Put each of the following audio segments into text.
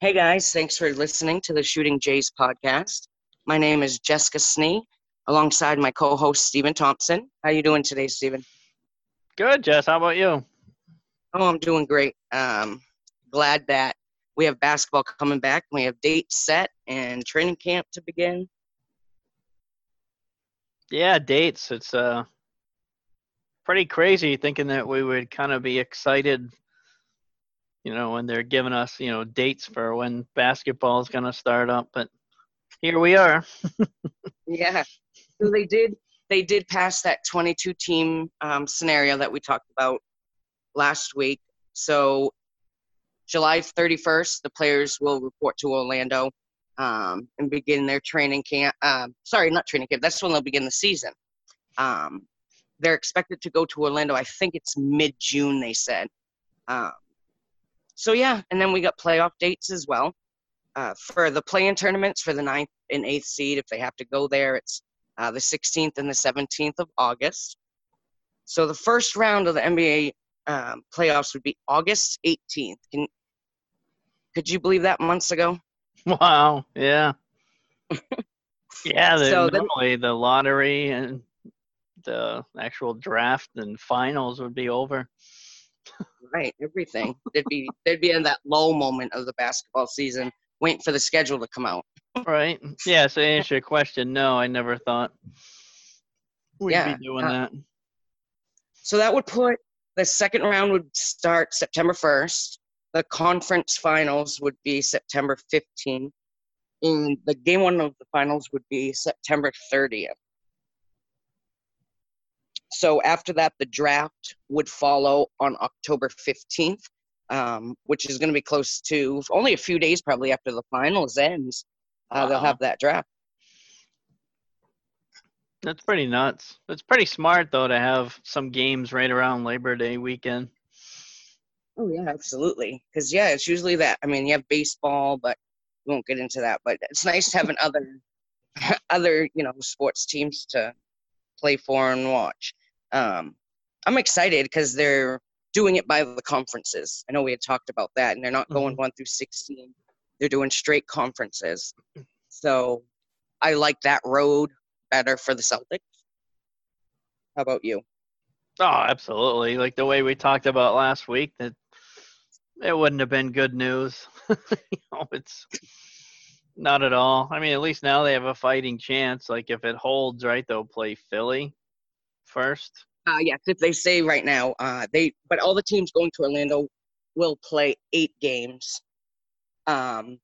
Hey guys, thanks for listening to the Shooting Jays podcast. My name is Jessica Snee, alongside my co-host Stephen Thompson. How you doing today, Stephen? Good, Jess. How about you? Oh, I'm doing great. Um, glad that we have basketball coming back. We have dates set and training camp to begin. Yeah, dates. It's uh pretty crazy thinking that we would kind of be excited, you know, when they're giving us, you know, dates for when basketball is going to start up. But here we are. yeah. So they did. They did pass that 22 team um, scenario that we talked about last week. So July 31st, the players will report to Orlando um, and begin their training camp. Um, sorry, not training camp. That's when they'll begin the season. Um, they're expected to go to Orlando. I think it's mid June. They said. Um, so yeah, and then we got playoff dates as well uh, for the play-in tournaments for the ninth and eighth seed. If they have to go there, it's uh, the 16th and the 17th of August. So the first round of the NBA um, playoffs would be August 18th. Can could you believe that months ago? Wow. Yeah. yeah. The, So then- normally the lottery and the actual draft and finals would be over. Right, everything. They'd be they'd be in that low moment of the basketball season, waiting for the schedule to come out. Right. Yeah. So to answer your question, no, I never thought we'd Yeah, be doing uh, that. So that would put the second round would start September 1st. The conference finals would be September 15th. And the game one of the finals would be September 30th. So after that, the draft would follow on October 15th, um, which is going to be close to only a few days probably after the finals ends. Uh, They'll have that draft. That's pretty nuts. It's pretty smart though to have some games right around Labor Day weekend. Oh yeah, absolutely. Because yeah, it's usually that. I mean, you have baseball, but we won't get into that. But it's nice having other, other you know, sports teams to play for and watch. Um, I'm excited because they're doing it by the conferences. I know we had talked about that, and they're not going one through 16. They're doing straight conferences. So I like that road better for the Celtics. How about you? Oh, absolutely. Like the way we talked about last week, that it wouldn't have been good news. you know, it's not at all. I mean, at least now they have a fighting chance. Like if it holds, right, they'll play Philly first. Uh, yes, if they say right now, uh, they but all the teams going to Orlando will play eight games. Um,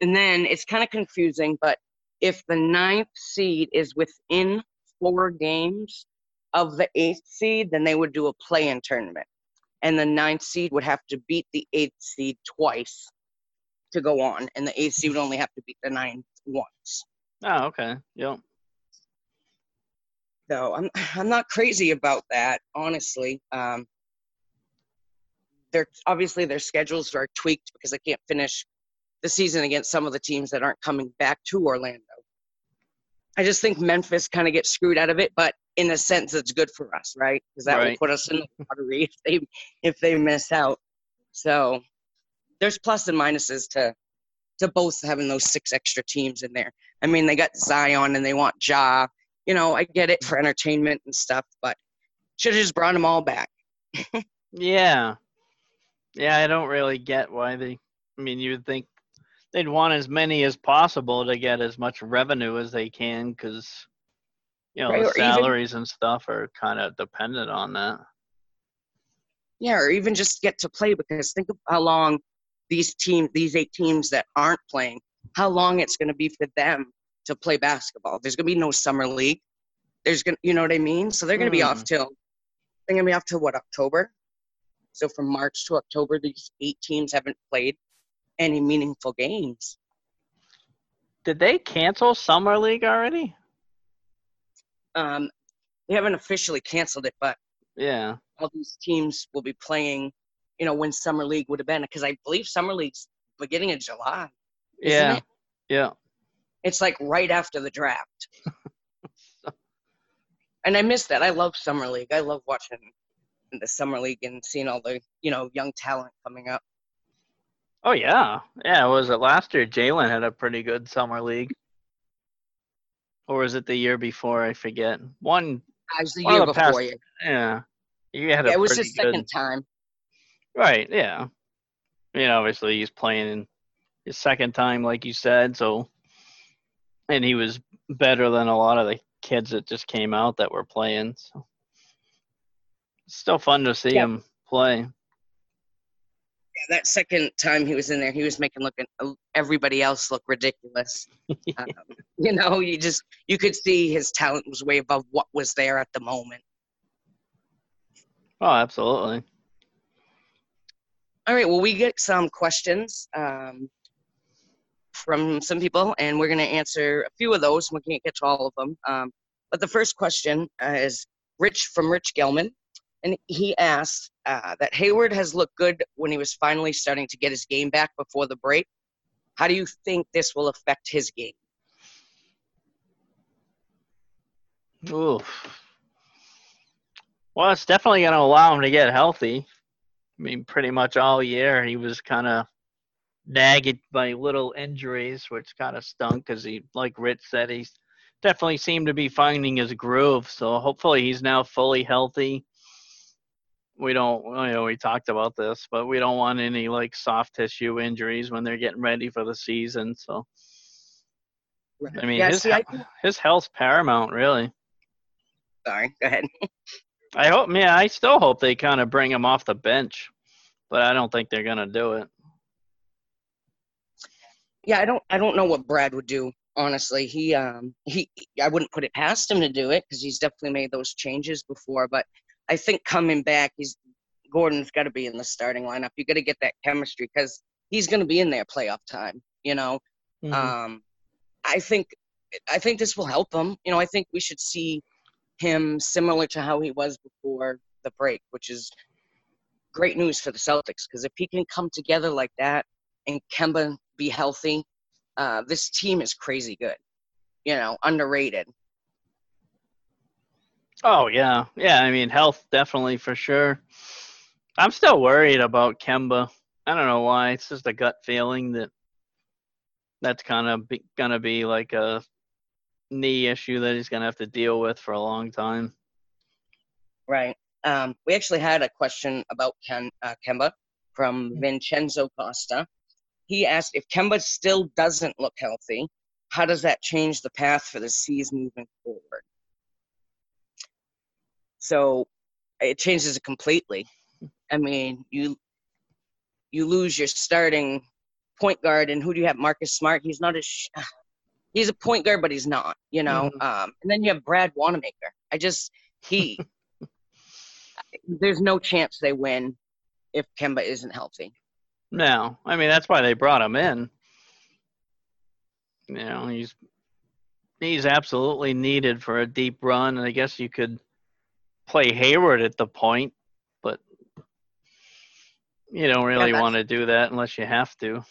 and then it's kind of confusing, but if the ninth seed is within four games of the eighth seed, then they would do a play-in tournament, and the ninth seed would have to beat the eighth seed twice to go on, and the eighth seed would only have to beat the ninth once. Oh, okay. Yep. So I'm I'm not crazy about that, honestly. Um, they're obviously their schedules are tweaked because they can't finish the season against some of the teams that aren't coming back to Orlando. I just think Memphis kind of gets screwed out of it, but in a sense, it's good for us, right? Because that will put us in the lottery if they if they miss out. So there's plus and minuses to to both having those six extra teams in there. I mean, they got Zion and they want Ja. You know, I get it for entertainment and stuff, but should have just brought them all back. Yeah. Yeah, I don't really get why they. I mean, you'd think they'd want as many as possible to get as much revenue as they can, because you know Right, the or even- salaries and stuff are kind of dependent on that. Yeah, or even just get to play because think of how long these teams, these eight teams that aren't playing, how long it's going to be for them to play basketball. There's going to be no summer league. There's going, to you know what I mean? So they're going to be off till they're going to be off till what October. So from March to October, these eight teams haven't played any meaningful games. Did they cancel summer league already? Um, they haven't officially canceled it, but Yeah. all these teams will be playing. You know when summer league would have been because I believe summer league's beginning of July. Yeah. it? Yeah. It's like right after the draft. and I miss that. I love summer league. I love watching the summer league and seeing all the you know young talent coming up. Oh yeah, yeah. Was it last year? Jaylen had a pretty good summer league, or was it the year before? I forget. One, ah, As the year the past- before you. yeah. You had Yeah, a it was his good, second time. right? Yeah. I mean, obviously he's playing his second time, like you said. So, and he was better than a lot of the kids that just came out that were playing. So, it's still fun to see Yeah. him play. Yeah, that second time he was in there, he was making looking everybody else look ridiculous. Um, you know, you just you could see his talent was way above what was there at the moment. Oh, absolutely. All right, well, we get some questions um, from some people, and we're going to answer a few of those. We can't get to all of them. Um, but the first question uh, is Rich from Rich Gelman, and he asked uh, that Hayward has looked good when he was finally starting to get his game back before the break. How do you think this will affect his game? Oof. Well, it's definitely going to allow him to get healthy. I mean, pretty much all year he was kind of nagged by little injuries, which kind of stunk because he, like Rich said, he's definitely seemed to be finding his groove. So hopefully he's now fully healthy. We don't, you know, we talked about this, but we don't want any like soft tissue injuries when they're getting ready for the season. So I mean, yeah, his see, I think, his health's paramount, really. sorry, go ahead. I hope, yeah, I still hope they kind of bring him off the bench, but I don't think they're gonna do it. Yeah, I don't, I don't know what Brad would do. Honestly, he, um, he, I wouldn't put it past him to do it because he's definitely made those changes before. But I think coming back, he's Gordon's got to be in the starting lineup. You got to get that chemistry because he's going to be in there playoff time. You know, Mhm. um, I think, I think this will help him. You know, I think we should see him similar to how he was before the break, which is great news for the Celtics because if he can come together like that and Kemba be healthy, uh, this team is crazy good. You know, underrated. oh yeah, yeah. I mean, health definitely for sure. I'm still worried about Kemba. I don't know why. It's just a gut feeling that that's kind of be, gonna be like a knee issue that he's gonna have to deal with for a long time. Right. Um, we actually had a question about Ken, uh, Kemba from Vincenzo Costa. He asked if Kemba still doesn't look healthy, how does that change the path for the season moving forward? So it changes it completely. I mean, you you lose your starting point guard, and who do you have? Marcus Smart. He's not a sh- he's a point guard, but he's not. You know. Um, and then you have Brad Wanamaker. I just he there's no chance they win if Kemba isn't healthy. No, I mean that's why they brought him in. You know, he's he's absolutely needed for a deep run, and I guess you could play Hayward at the point, but you don't really that's- want to do that unless you have to.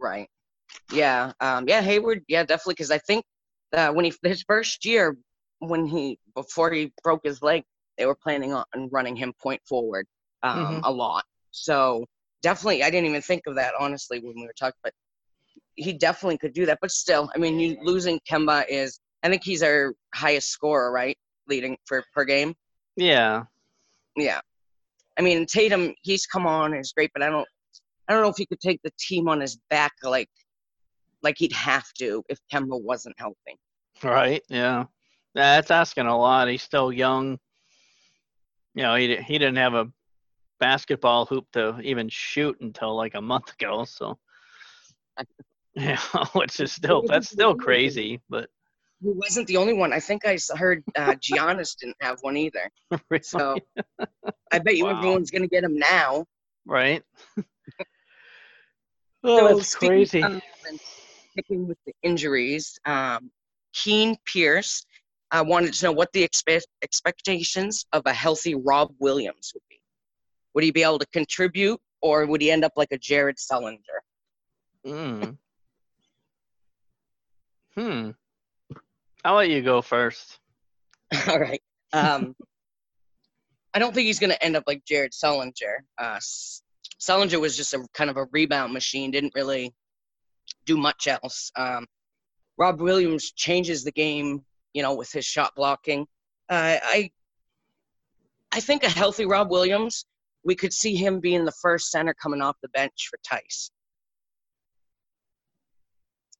Right. Yeah. Um, yeah. Hayward. Yeah, definitely. Because I think uh, when he his first year, when he before he broke his leg, they were planning on running him point forward um, Mhm. a lot. So definitely, I didn't even think of that honestly when we were talking, but he definitely could do that. But still, I mean, you losing Kemba is I think he's our highest scorer, right? Leading for per game. Yeah, Yeah. I mean, Tatum, he's come on, is great, but I don't, I don't know if he could take the team on his back like, like he'd have to if Kemba wasn't helping. right. Yeah, that's asking a lot. He's still young. You know, he he didn't have a basketball hoop to even shoot until like a month ago. So, yeah, which is still that's still crazy, but He wasn't the only one. I think I heard uh, Giannis didn't have one either. really, So I bet you Wow. everyone's gonna get him now. right? So oh, that's crazy. of sticking with the injuries, um, Keen Pierce I wanted to know what the expe- expectations of a healthy Rob Williams would. Would he be able to contribute, or would he end up like a Jared Sullinger? Mm. Hmm. I'll let you go first. All right. Um, I don't think he's going to end up like Jared Sullinger. Uh, s- Sullinger was just a kind of a rebound machine, didn't really do much else. Um, Rob Williams changes the game, you know, with his shot blocking. Uh, I I think a healthy Rob Williams, we could see him being the first center coming off the bench for Theis.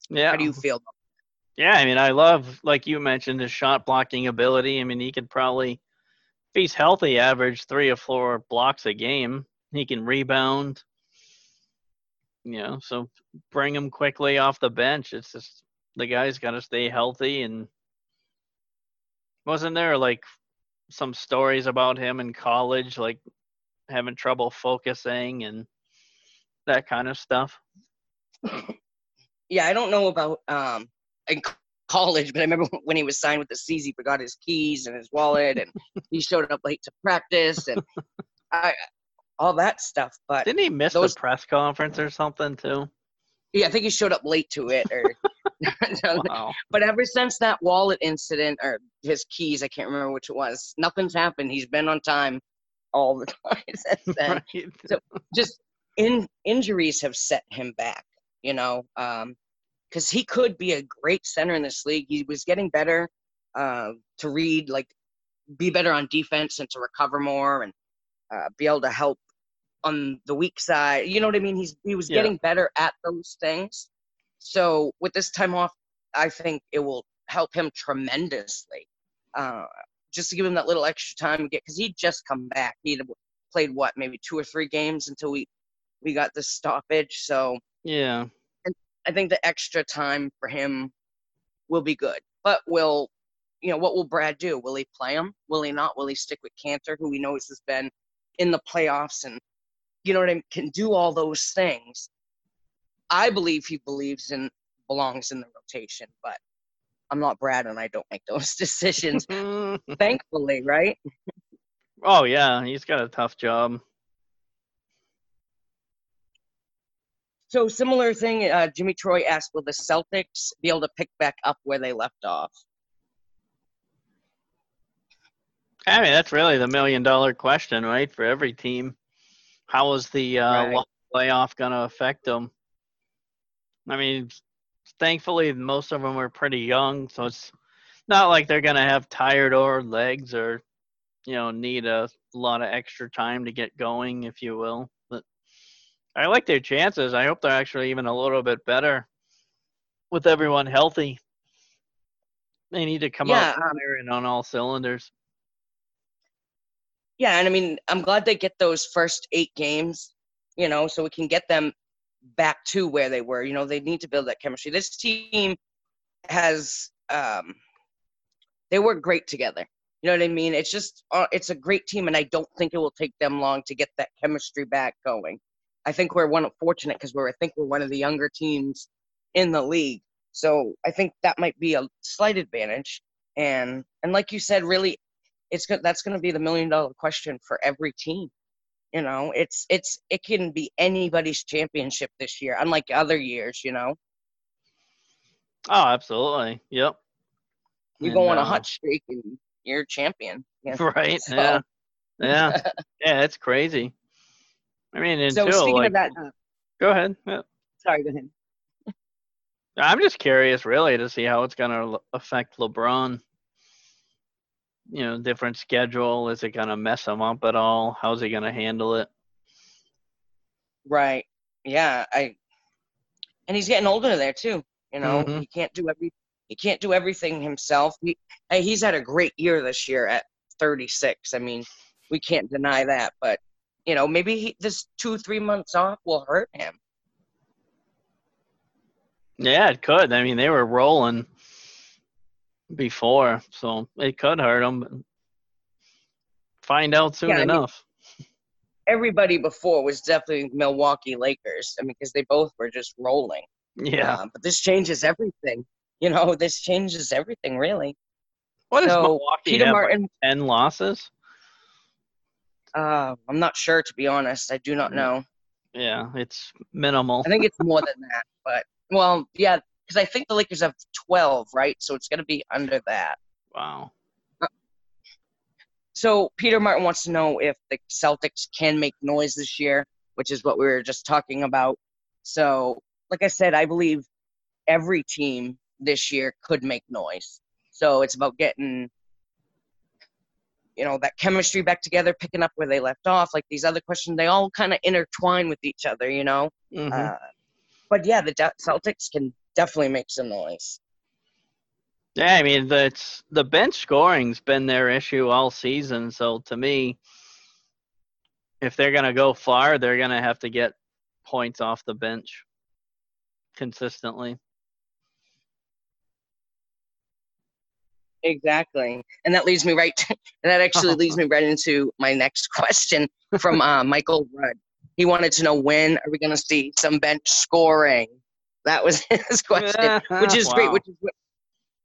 Yeah. How do you feel? About that? Yeah, I mean, I love, like you mentioned, his shot blocking ability. I mean, he could probably, if he's healthy, average three or four blocks a game. He can rebound. You know, so bring him quickly off the bench. It's just the guy's got to stay healthy. And wasn't there like some stories about him in college, like having trouble focusing and that kind of stuff? Yeah, I don't know about um in college, but I remember when he was signed with the C's, he forgot his keys and his wallet, and he showed up late to practice, and I, all that stuff. But Didn't he miss those- the press conference or something too? yeah, I think he showed up late to it, or. Wow. but ever since that wallet incident or his keys, I can't remember which it was. Nothing's happened. He's been on time all the time since then. Right. just in injuries have set him back, you know, because he could be a great center in this league. He was getting better uh, to read, like be better on defense and to recover more and uh, be able to help on the weak side. You know what I mean? He's he was Yeah. getting better at those things. So with this time off, I think it will help him tremendously. Uh, just to give him that little extra time to get because he'd just come back. He'd played what maybe two or three games until we we got this stoppage. So Yeah. I think the extra time for him will be good. But will you know what will Brad do? Will he play him? Will he not? Will he stick with Kanter, who he knows has been in the playoffs and you know what I mean, can do all those things? I believe he believes in belongs in the rotation, but I'm not Brad and I don't make those decisions. thankfully, right? oh yeah, he's got a tough job. So similar thing. Uh, Jimmy Troy asked, "Will the Celtics be able to pick back up where they left off?" I mean, that's really the million dollar question, right? For every team, how is the uh, Right. playoff going to affect them? I mean, thankfully, most of them are pretty young, so it's not like they're going to have tired or legs or, you know, need a lot of extra time to get going, if you will. But I like their chances. I hope they're actually even a little bit better with everyone healthy. They need to come Yeah, out um, firing on all cylinders. Yeah, and I mean, I'm glad they get those first eight games, you know, so we can get them back to where they were. You know, they need to build that chemistry. This team has, um, they work great together. You know what I mean? It's just, uh, it's a great team, and I don't think it will take them long to get that chemistry back going. I think we're one fortunate because we're, I think we're one of the younger teams in the league. So I think that might be a slight advantage. And and like you said, really it's good that's going to be the million dollar question for every team you know it's it's it can be anybody's championship this year unlike other years you know Oh, absolutely. Yep. you And, go on a uh, hot streak and you're champion yeah. Right. So- Yeah. Yeah. Yeah. It's crazy. I mean, so speaking like, of that uh, go ahead. Yeah. sorry go ahead I'm just curious, really, to see how it's going to affect LeBron. You know, different schedule. Is it going to mess him up at all? How's he going to handle it? right yeah i and he's getting older there too you know Mhm. he can't do every he can't do everything himself he hey, he's had a great year this year at 36 i mean we can't deny that but you know maybe he, this two three months off will hurt him Yeah, it could. I mean, they were rolling before, so it could hurt him. Find out soon Yeah, I mean- enough. everybody before was definitely Milwaukee Lakers. I mean, because they both were just rolling. yeah. Uh, but this changes everything. You know, this changes everything really. What so, Milwaukee Peter have? like, Ten losses? Uh, I'm not sure to be honest. I do not Mm. know. Yeah, it's minimal. I think it's more than that. But well, yeah, because I think the Lakers have 12, right? So it's going to be under that. Wow. So Peter Martin wants to know if the Celtics can make noise this year which is what we were just talking about. So, like I said, I believe every team this year could make noise. So it's about getting, you know, that chemistry back together, picking up where they left off. Like these other questions, they all kind of intertwine with each other, you know. Mhm. Uh, but yeah, the Celtics can definitely make some noise. Yeah, I mean that's the bench scoring's been their issue all season. So to me, if they're gonna go far, they're gonna have to get points off the bench consistently. Exactly. And that leads me right to, that actually leads me right into my next question from uh, Michael Rudd. He wanted to know when are we going to see some bench scoring? That was his question, which is great, which is what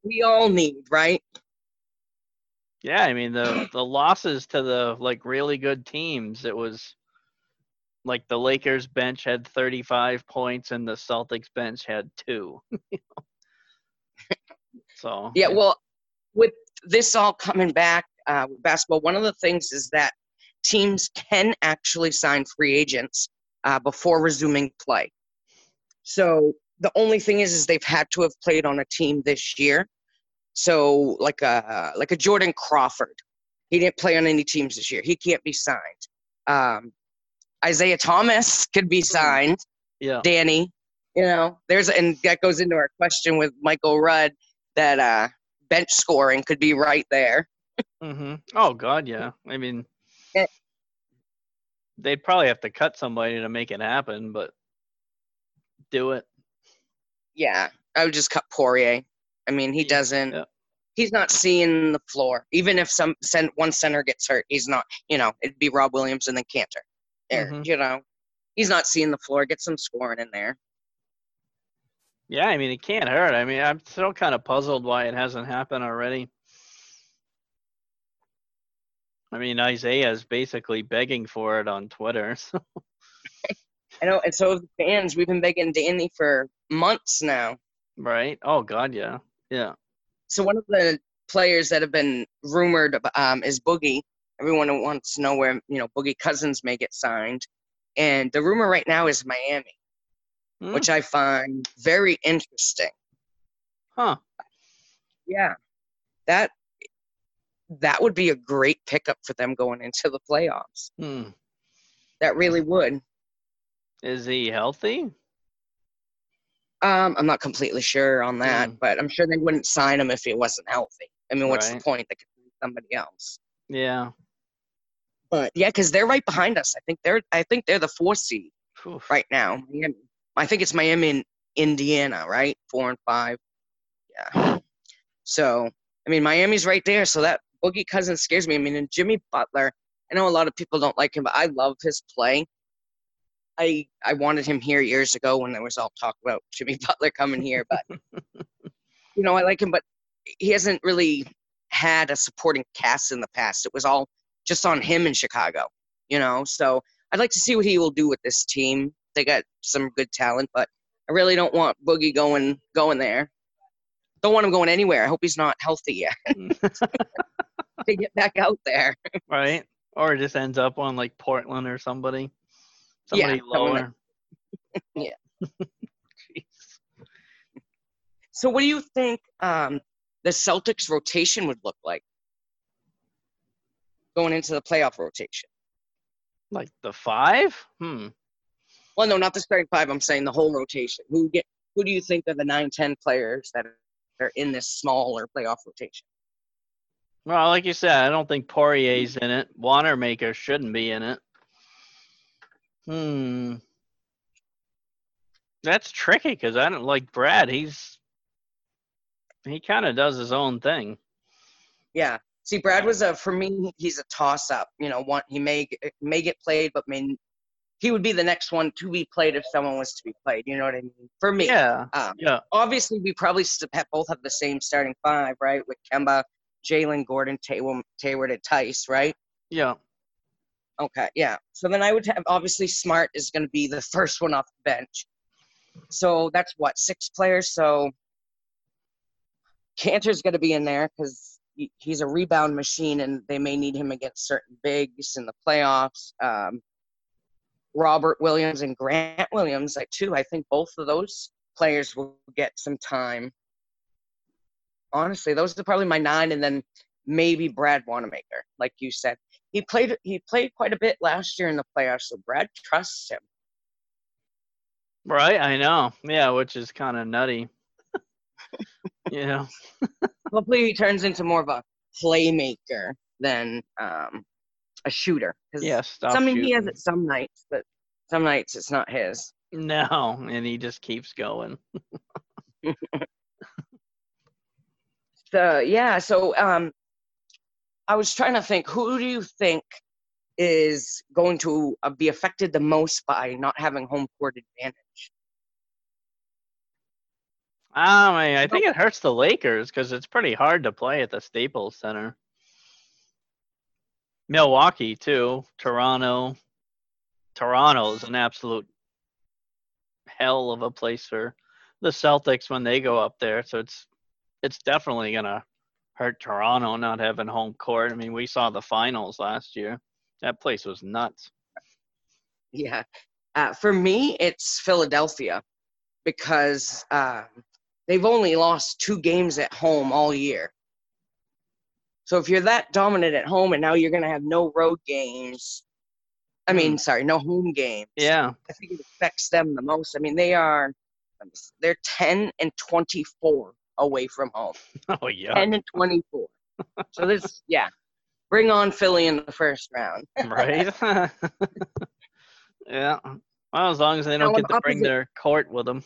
we all need, right? Yeah, I mean the the losses to the like really good teams, it was like the Lakers bench had 35 points and the Celtics bench had 2. so Yeah, well, with this all coming back, uh, with basketball, one of the things is that teams can actually sign free agents uh, before resuming play. So the only thing is, is they've had to have played on a team this year. So like a like a Jordan Crawford, he didn't play on any teams this year. He can't be signed. Um, Isaiah Thomas could be signed. yeah. Danny. You know, there's and that goes into our question with Michael Rudd that uh bench scoring could be right there. mm-hmm. Oh God, yeah. I mean, they'd probably have to cut somebody to make it happen, but do it. Yeah, I would just cut Poirier. I mean, he doesn't. yeah. He's not seeing the floor. Even if some one center gets hurt, he's not. You know, it'd be Rob Williams and then Kanter. There, Mhm. you know, he's not seeing the floor. Get some scoring in there. Yeah, I mean, it can't hurt. I mean, I'm still kind of puzzled why it hasn't happened already. I mean, Isaiah is basically begging for it on Twitter. So. I know, and so the fans. We've been begging Danny for months now. Right? Oh God, yeah, yeah. so one of the players that have been rumored um, is Boogie. Everyone wants to know where you know Boogie Cousins may get signed, and the rumor right now is Miami, Hmm, which I find very interesting. Huh? Yeah, that that would be a great pickup for them going into the playoffs. Hmm. That really would. Is he healthy? Um, I'm not completely sure on that, Mm. but I'm sure they wouldn't sign him if he wasn't healthy. I mean, what's Right. the point? They could sign somebody else. Yeah. But yeah, because they're right behind us. I think they're I think they're the four seed. Oof. right now. Miami. I think it's Miami and Indiana, right? Four and five. Yeah. So, I mean, Miami's right there. So that Boogie Cousins scares me. I mean, and Jimmy Butler, I know a lot of people don't like him, but I love his play. I I wanted him here years ago when there was all talk about Jimmy Butler coming here, but you know, I like him, but he hasn't really had a supporting cast in the past. It was all just on him in Chicago, you know. So I'd like to see what he will do with this team. They got some good talent, but I really don't want Boogie going going there. Don't want him going anywhere. I hope he's not healthy yet mm. to get back out there. right? Or it just ends up on like Portland or somebody. Yeah, Somebody someone lower. Yeah. Jeez. So, what do you think um, the Celtics rotation would look like going into the playoff rotation? Like the five? Hmm. Well, no, not the starting five. I'm saying the whole rotation. Who get? Who do you think are the nine, ten players that are in this smaller playoff rotation? Well, like you said, I don't think Poirier's in it. Wanamaker shouldn't be in it. Hmm. That's tricky because I don't like Brad. He's he kind of does his own thing. Yeah. See, Brad was a for me. He's a toss up. You know, one he may get- may get played, but may he would be the next one to be played if someone was to be played. You know what I mean? For me, Yeah. um, Yeah. obviously we probably have, both have the same starting five, right? With Kemba, Jaylen, Gordon, Tayward, Tayward, and Theis, right? Yeah. Okay, yeah. So then I would have obviously Smart is going to be the first one off the bench. So that's what six players. So Kanter's going to be in there because he's a rebound machine, and they may need him against certain bigs in the playoffs. Um, Robert Williams and Grant Williams, like too. I think both of those players will get some time. Honestly, those are probably my nine, and then maybe Brad Wanamaker, like you said. He played he played quite a bit last year in the playoffs, so Brad trusts him. Right, I know. Yeah, which is kind of nutty. you know. Hopefully, he turns into more of a playmaker than um, a shooter. Yeah, stop I mean, shooting. he has it some nights, but some nights it's not his. No, and he just keeps going. So yeah, so um, I was trying to think, who do you think is going to uh, be affected the most by not having home court advantage? Um, I, I think it hurts the Lakers because it's pretty hard to play at the Staples Center. Milwaukee too, Toronto. Toronto is an absolute hell of a place for the Celtics when they go up there. So it's it's definitely gonna hurt Toronto not having home court. I mean, we saw the finals last year. That place was nuts. Yeah, uh, for me, it's Philadelphia because uh, they've only lost two games at home all year. So if you're that dominant at home and now you're going to have no road games, I mean, sorry, no home games. Yeah. I think it affects them the most. I mean, they are they're 10 and 24 away from home. Oh yeah. 10 and 24. so this, yeah, bring on Philly in the first round. right? yeah. Well, as long as they don't on get to bring their court with them.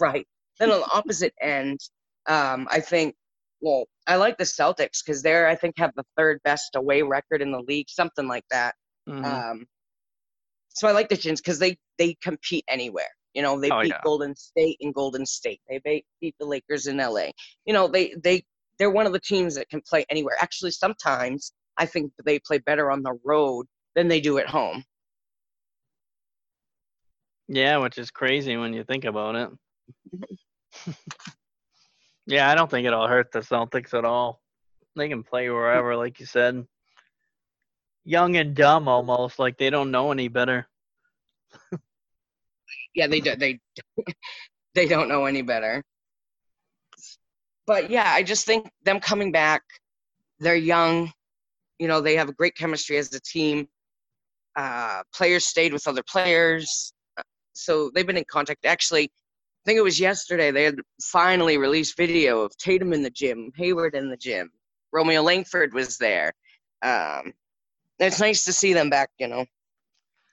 Right. Then on the opposite end, um, I think, well, I like the Celtics because they're, I think, have the third best away record in the league, something like that. Mhm. Um, so I like the Gins because they they compete anywhere. You know, they Oh, beat yeah. Golden State in Golden State. They beat, beat the Lakers in LA. You know, they they they're one of the teams that can play anywhere. Actually, sometimes I think they play better on the road than they do at home. yeah, which is crazy when you think about it. yeah, I don't think it'll hurt the Celtics at all. They can play wherever, like you said. Young and dumb almost, like they don't know any better. Yeah, they do. They they don't know any better. But yeah, I just think them coming back, they're young. You know, they have a great chemistry as a team. Uh, players stayed with other players, so they've been in contact. Actually, I think it was yesterday they had finally released video of Tatum in the gym, Hayward in the gym, Romeo Langford was there. Um, it's nice to see them back. You know,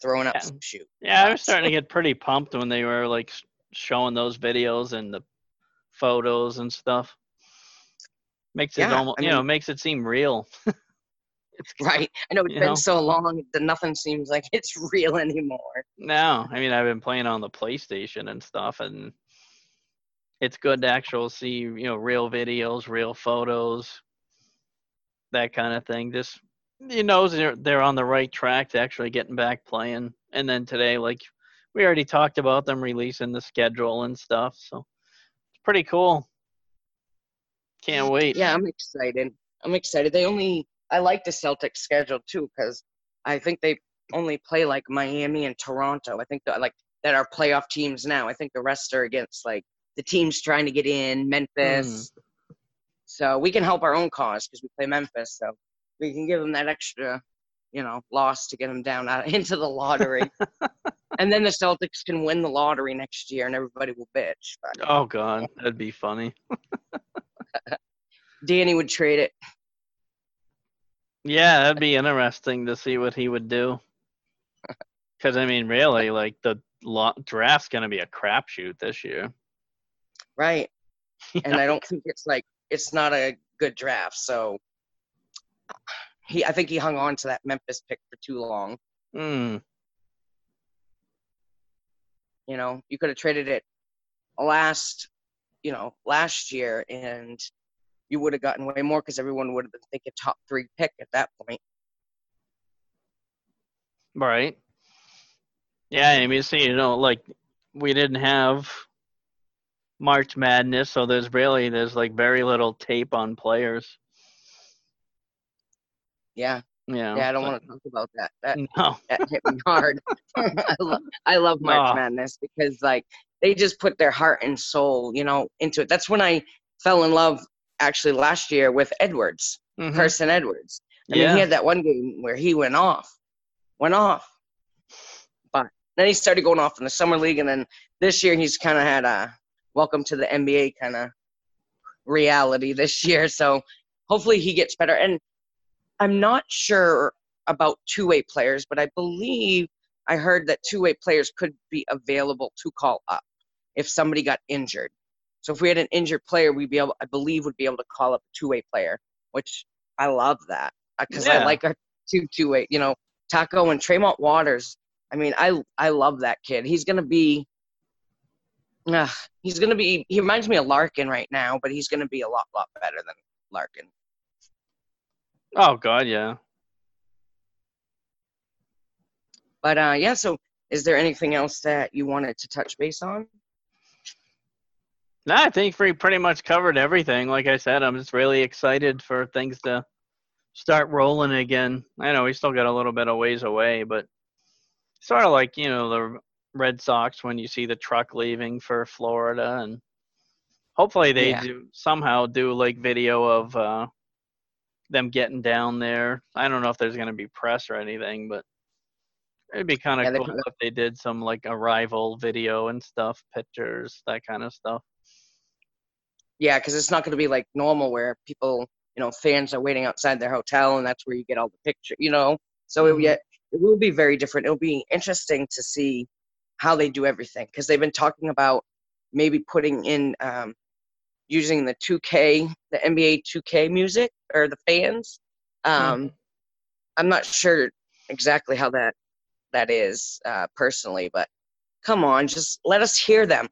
throwing up Yeah. some shoot. Yeah, I was starting to get pretty pumped when they were like showing those videos and the photos and stuff. Makes it Yeah, almost, I you know, makes it seem real. it's Right. I know it's been know? so long that nothing seems like it's real anymore. No, I mean I've been playing on the PlayStation and stuff, and it's good to actually see you know real videos, real photos, that kind of thing. Just you know they're they're on the right track to actually getting back playing. And then today, like we already talked about them releasing the schedule and stuff, so it's pretty cool. Can't wait. Yeah, I'm excited. I'm excited. They only I like the Celtics schedule too because I think they only play like Miami and Toronto. I think like that are playoff teams now. I think the rest are against like the teams trying to get in Memphis. Hmm. So we can help our own cause because we play Memphis. So we can give them that extra, you know, loss to get them down out, into the lottery. and then the Celtics can win the lottery next year, and everybody will bitch. But Oh god, that'd be funny. Danny would trade it. Yeah, that'd be interesting to see what he would do. Because I mean, really, like the lo- draft's gonna be a crapshoot this year. Right. You and? I don't think it's like it's not a good draft. So he, I think he hung on to that Memphis pick for too long. Mm, You know, you could have traded it last, you know, last year, and you would have gotten way more because everyone would have been thinking top three pick at that point. right. Yeah, I mean, see, you know, like we didn't have March Madness, so there's really there's like very little tape on players. Yeah, Yeah. Yeah, I don't but- want to talk about that. That No. that hit me hard. I, lo- I love March. Madness because like they just put their heart and soul, you know, into it. That's when I fell in love actually last year with Edwards, Mhm. Carson Edwards. I mean, he had that one game where he went off, went off. But then he started going off in the summer league, and then this year he's kind of had a welcome to the NBA kind of reality this year. So hopefully he gets better. And I'm not sure about two-way players, but I believe I heard that two-way players could be available to call up if somebody got injured. So if we had an injured player, we'd be able, I believe, would be able to call up a two-way player, which I love that because I like our two two-way. You know, Tacko and Tremont Waters. I mean, I I love that kid. He's gonna be. Uh, he's gonna be. He reminds me of Larkin right now, but he's gonna be a lot lot better than Larkin. Oh God, yeah. But uh, yeah. So, is there anything else that you wanted to touch base on? No, I think we pretty much covered everything. Like I said, I'm just really excited for things to start rolling again. I know we still got a little bit of ways away, but sort of like you know the Red Sox when you see the truck leaving for Florida, and hopefully they Yeah. do somehow do like video of uh, them getting down there. I don't know if there's gonna be press or anything, but it'd be kind of Yeah, cool if they did some like arrival video and stuff, pictures, that kind of stuff. Yeah, because it's not going to be like normal where people, you know, fans are waiting outside their hotel and that's where you get all the picture, you know. So it, Mhm. yeah, it will be very different. It'll be interesting to see how they do everything because they've been talking about maybe putting in um, using the 2K, the NBA 2K music or the fans. Um, I'm not sure exactly how that that is uh, personally, but come on, just let us hear them.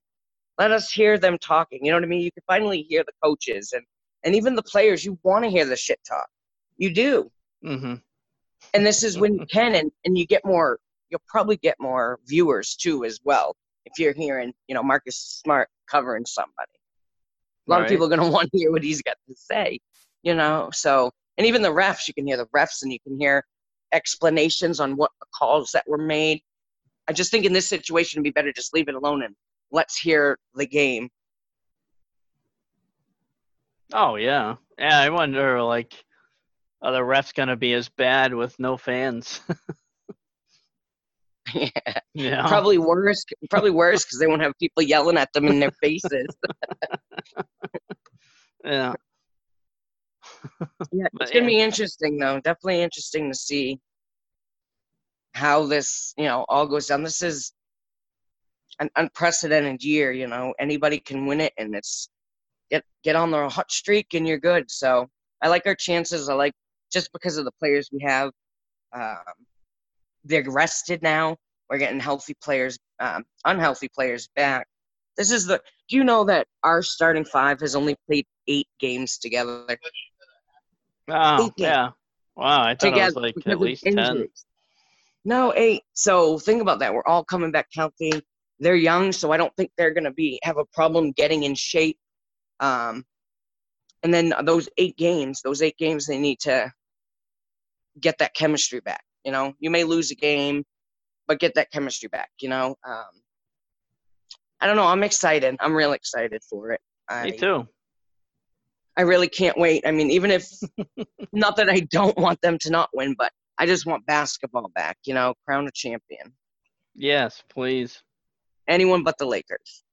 Let us hear them talking. You know what I mean? You can finally hear the coaches and and even the players. You want to hear the shit talk. You do, Mm-hmm. and this is when you can, and and you get more. You'll probably get more viewers too as well if you're hearing, you know, Marcus Smart covering somebody. A lot of people are going to want to hear what he's got to say, you know. So, and even the refs, you can hear the refs, and you can hear explanations on what calls that were made. I just think in this situation, it'd be better just leave it alone and let's hear the game. Oh yeah, yeah. I wonder like, are the refs gonna be as bad with no fans? yeah, yeah. probably worse. Probably worse because they won't have people yelling at them in their faces. Yeah. Yeah, it's gonna be interesting though. Definitely interesting to see how this, you know, all goes down. This is an unprecedented year. You know, anybody can win it, and it's get get on the hot streak, and you're good. So I like our chances. I like just because of the players we have. Um, they're rested now. We're getting healthy players, um, unhealthy players back. This is the. Do you know that our starting five has only played eight games together? Oh Eight games. yeah. Wow, I thought it was like at least ten. No, eight. So think about that. We're all coming back healthy. They're young, so I don't think they're gonna be have a problem getting in shape. Um, and then those eight games, those eight games, they need to get that chemistry back. You know, you may lose a game, but get that chemistry back. You know, um, I don't know. I'm excited. I'm real excited for it. I, Me too. I really can't wait. I mean, even if not that I don't want them to not win, but I just want basketball back, you know, crown a champion. Yes, please. Anyone but the Lakers.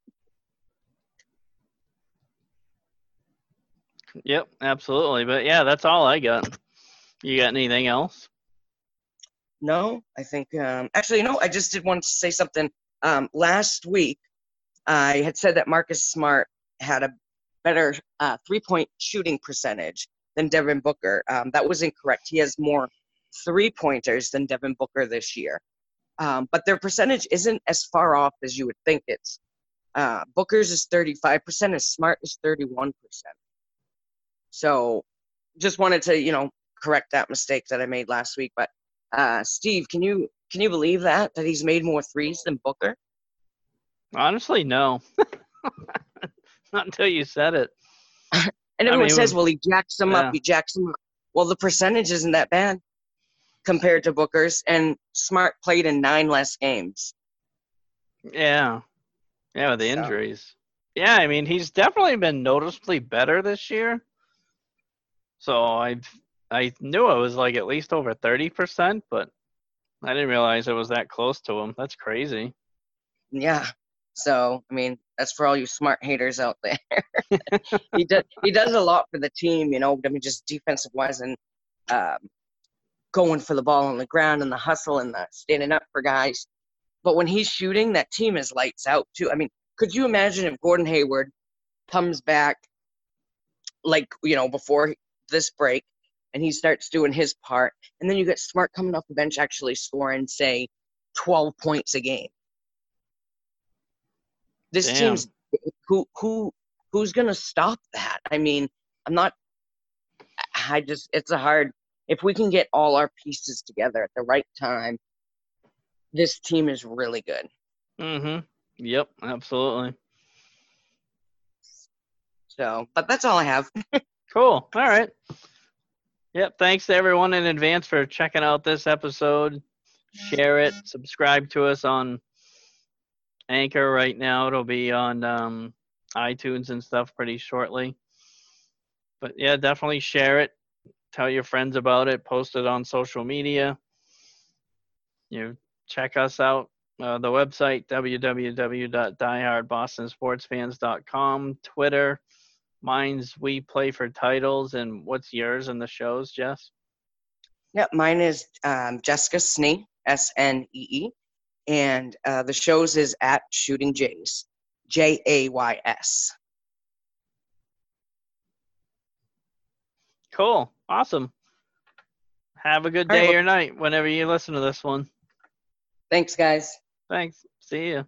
Yep, absolutely. But yeah, that's all I got. You got anything else? No, I think um actually no, I just did want to say something. Um last week I had said that Marcus Smart had a better uh, three-point shooting percentage than Devin Booker. Um, that was incorrect. He has more three-pointers than Devin Booker this year. Um, but their percentage isn't as far off as you would think it's. Uh, Booker's is 35%, and Smart is 31%. So just wanted to, you know, correct that mistake that I made last week. But uh, Steve, can you can you believe that that he's made more threes than Booker? Honestly, no. Not until you said it. And I everyone mean, says, well, he jacks them yeah. up, he jacks them up. Well, the percentage isn't that bad. compared to Booker's, and Smart played in nine less games. Yeah. Yeah, with the So- injuries. Yeah, I mean, he's definitely been noticeably better this year. So I I knew it was like at least over 30%, but I didn't realize it was that close to him. That's crazy. Yeah. So I mean, that's for all you smart haters out there. he does he does a lot for the team, you know. I mean, just defensive wise and um, going for the ball on the ground and the hustle and the standing up for guys. But when he's shooting, that team is lights out too. I mean, could you imagine if Gordon Hayward comes back like you know before this break and he starts doing his part, and then you get Smart coming off the bench actually scoring say twelve points a game. This Damn. team's who who who's gonna stop that? I mean, I'm not. I just it's a hard. If we can get all our pieces together at the right time, this team is really good. Mm-hmm. Yep, absolutely. So, but that's all I have. Cool. All right. Yep. Thanks to everyone in advance for checking out this episode. Share it. Subscribe to us on Anchor right now. It'll be on um, iTunes and stuff pretty shortly. But yeah, definitely share it. Tell your friends about it. Post it on social media. You know, check us out. Uh, the website www.diehardbostonsportsfans.com. Twitter. Mine's we play for titles, and what's yours and the shows, Jess? Yep, mine is um, Jessica Snee, S N E E, and uh, the show's is at Shooting Jays, J A Y S. Cool, awesome. Have a good All right, day well- or night whenever you listen to this one. Thanks, guys. Thanks. See ya.